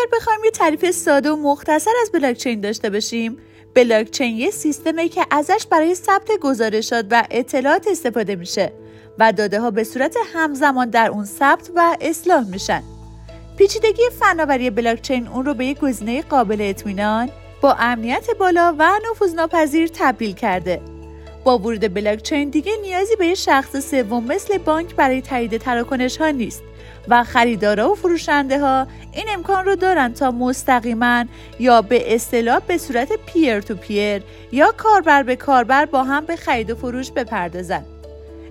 اگر بخوایم یه تعریف ساده و مختصر از بلاکچین داشته باشیم بلاکچین یه سیستمه که ازش برای ثبت گزارشات و اطلاعات استفاده میشه و داده ها به صورت همزمان در اون ثبت و اصلاح میشن. پیچیدگی فناوری بلاکچین اون رو به یک گزینه قابل اطمینان با امنیت بالا و نفوذناپذیر تبدیل کرده. با ورود بلاکچین دیگه نیازی به شخص سوم مثل بانک برای تایید تراکنش ها نیست و خریدارا و فروشنده ها این امکان رو دارن تا مستقیما یا به اصطلاح به صورت پیر تو پیر یا کاربر به کاربر با هم به خرید و فروش بپردازن.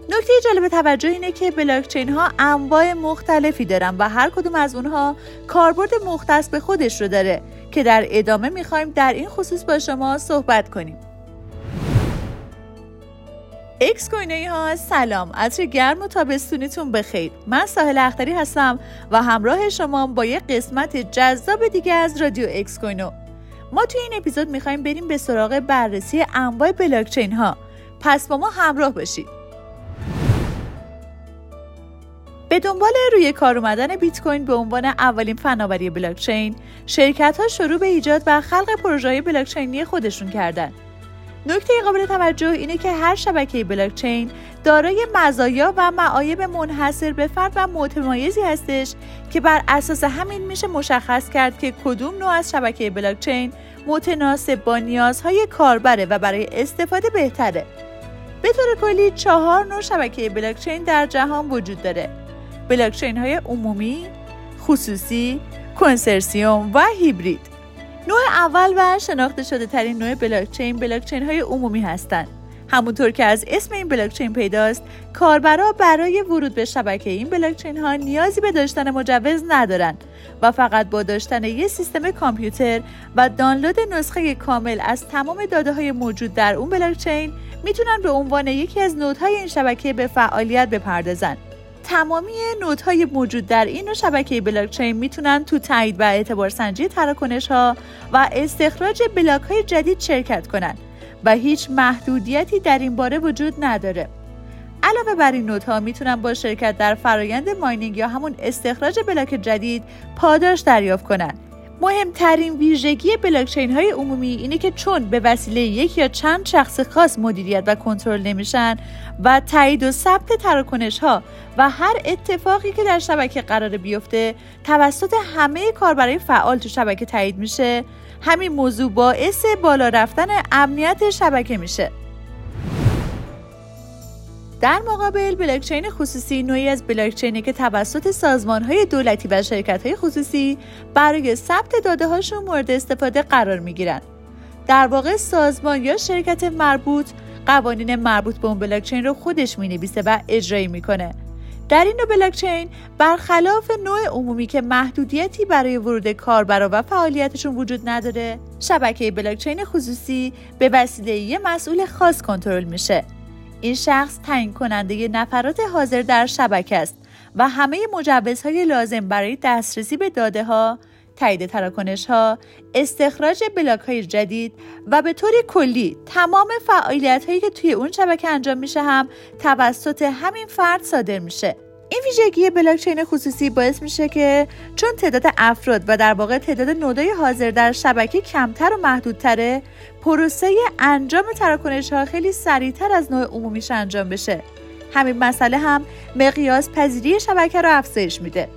نکته جالب توجه اینه که بلاکچین ها انواع مختلفی دارن و هر کدوم از اونها کاربرد مختص به خودش رو داره که در ادامه می‌خوایم در این خصوص با شما صحبت کنیم. اکس کوینی ها سلام. عصر گرم و تابستونیتون بخیر. من ساحل اختری هستم و همراه شما با یک قسمت جذاب دیگه از رادیو اکس کوینو ما توی این اپیزود می‌خوایم بریم به سراغ بررسی انواع بلاکچین ها. پس با ما همراه باشید. به دنبال روی کار اومدن بیت کوین به عنوان اولین فناوری بلاکچین شرکت ها شروع به ایجاد و خلق پروژه بلاکچینی خودشون کردن. نکته قابل توجه اینه که هر شبکه بلاکچین دارای مزایا و معایب منحصر به فرد و متمایزی هستش که بر اساس همین میشه مشخص کرد که کدوم نوع از شبکه بلاکچین متناسب با نیازهای کاربره و برای استفاده بهتره به طور کلی چهار نوع شبکه بلاکچین در جهان وجود داره بلاکچین های عمومی، خصوصی، کنسرسیوم و هیبرید. نوع اول و شناخته شده ترین نوع بلاکچین بلاکچین های عمومی هستند. همونطور که از اسم این بلاکچین پیداست کاربرا برای ورود به شبکه این بلاکچین ها نیازی به داشتن مجوز ندارند و فقط با داشتن یک سیستم کامپیوتر و دانلود نسخه کامل از تمام داده های موجود در اون بلاکچین می‌تونن به عنوان یکی از نودهای این شبکه به فعالیت بپردازند تمامی نودهای موجود در این شبکه بلاکچین می‌تونن تو تایید و اعتبار سنجی تراکنش ها و استخراج بلاک های جدید شرکت کنند و هیچ محدودیتی در این باره وجود نداره. علاوه بر این نودها می‌تونن با شرکت در فرایند ماینینگ یا همون استخراج بلاک جدید پاداش دریافت کنند مهمترین ویژگی بلاکچین های عمومی اینه که چون به وسیله یک یا چند شخص خاص مدیریت و کنترل نمیشن و تایید و ثبت تراکنش ها و هر اتفاقی که در شبکه قرار بیفته توسط همه کاربرای فعال تو شبکه تایید میشه همین موضوع باعث بالا رفتن امنیت شبکه میشه. در مقابل بلاکچین خصوصی نوعی از بلاکچینی که توسط سازمانهای دولتی و شرکت‌های خصوصی برای ثبت داده هاشون مورد استفاده قرار می‌گیرند. در واقع سازمان یا شرکت مربوط قوانین مربوط به اون بلاکچین رو خودش می‌نویسه و اجرایی می‌کنه. در این نوع بلاکچین برخلاف نوع عمومی که محدودیتی برای ورود کاربرا و فعالیتشون وجود نداره، شبکه بلاکچین خصوصی به وسیله یه مسئول خاص کنترل میشه. این شخص تعیین کننده نفرات حاضر در شبکه است و همه مجوزهای لازم برای دسترسی به داده ها، تایید تراکنش ها، استخراج بلاک های جدید و به طور کلی تمام فعالیت هایی که توی اون شبکه انجام میشه هم توسط همین فرد صادر میشه. این ویژگی بلاکچین خصوصی باعث میشه که چون تعداد افراد و در واقع تعداد نودای حاضر در شبکه کمتر و محدودتره پروسه انجام تراکنش ها خیلی سریعتر از نوع عمومیش انجام بشه. همین مسئله هم مقیاس پذیری شبکه رو افزایش میده.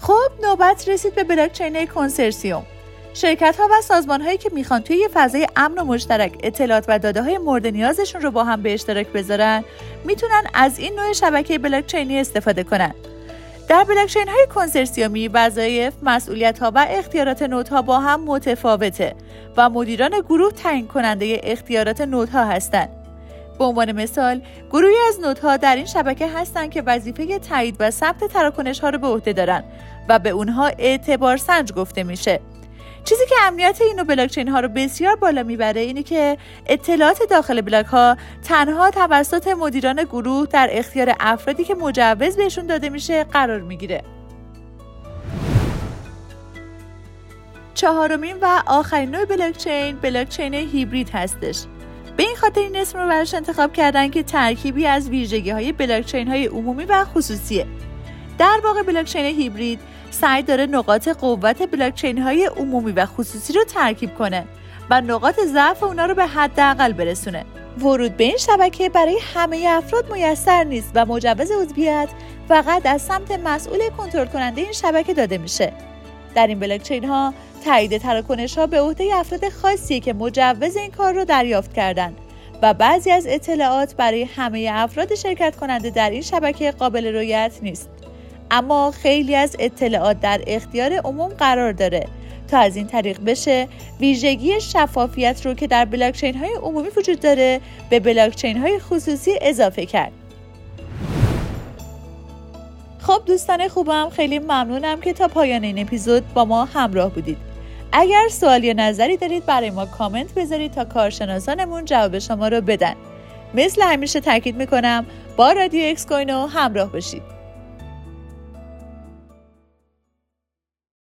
خب نوبت رسید به بلاکچین کنسرسیوم. شرکت ها و سازمان هایی که می‌خوان توی یه فضای امن و مشترک اطلاعات و داده های مورد نیازشون رو با هم به اشتراک بذارن می‌تونن از این نوع شبکه بلاکچینی استفاده کنن در بلاکچین های کنسرسیومی وظایف، مسئولیت ها و اختیارات نودها با هم متفاوته و مدیران گروه تعیین کننده اختیارات نودها هستند. به عنوان مثال، گروهی از نودها در این شبکه هستند که وظیفه تایید و ثبت تراکنش ها رو به عهده دارن و به اونها اعتبار سنج گفته میشه. چیزی که امنیت اینو بلاکچین ها رو بسیار بالا می‌بره اینه که اطلاعات داخل بلاک ها تنها توسط مدیران گروه در اختیار افرادی که مجوز بهشون داده میشه قرار می‌گیره. چهارمین و آخرین نوع بلاکچین بلاکچین هیبرید هستش. به این خاطر این اسم رو براش انتخاب کردن که ترکیبی از ویژگی های بلاکچین های عمومی و خصوصیه. در واقع بلاکچین هیبرید سعی داره نقاط قوت بلاکچین های عمومی و خصوصی رو ترکیب کنه و نقاط ضعف اونا رو به حداقل برسونه. ورود به این شبکه برای همه افراد میسر نیست و مجوز عضویت فقط از سمت مسئول کنترل کننده این شبکه داده میشه. در این بلاکچین ها تایید تراکنش ها به عهده افراد خاصی که مجوز این کار رو دریافت کردند و بعضی از اطلاعات برای همه افراد شرکت کننده در این شبکه قابل رویت نیست. اما خیلی از اطلاعات در اختیار عموم قرار داره تا از این طریق بشه ویژگی شفافیت رو که در بلاکچین های عمومی وجود داره به بلاکچین های خصوصی اضافه کرد. خب دوستان خوبم خیلی ممنونم که تا پایان این اپیزود با ما همراه بودید. اگر سوال یا نظری دارید برای ما کامنت بذارید تا کارشناسانمون جواب شما رو بدن. مثل همیشه تاکید می‌کنم با رادیو اکس کوینو همراه باشید.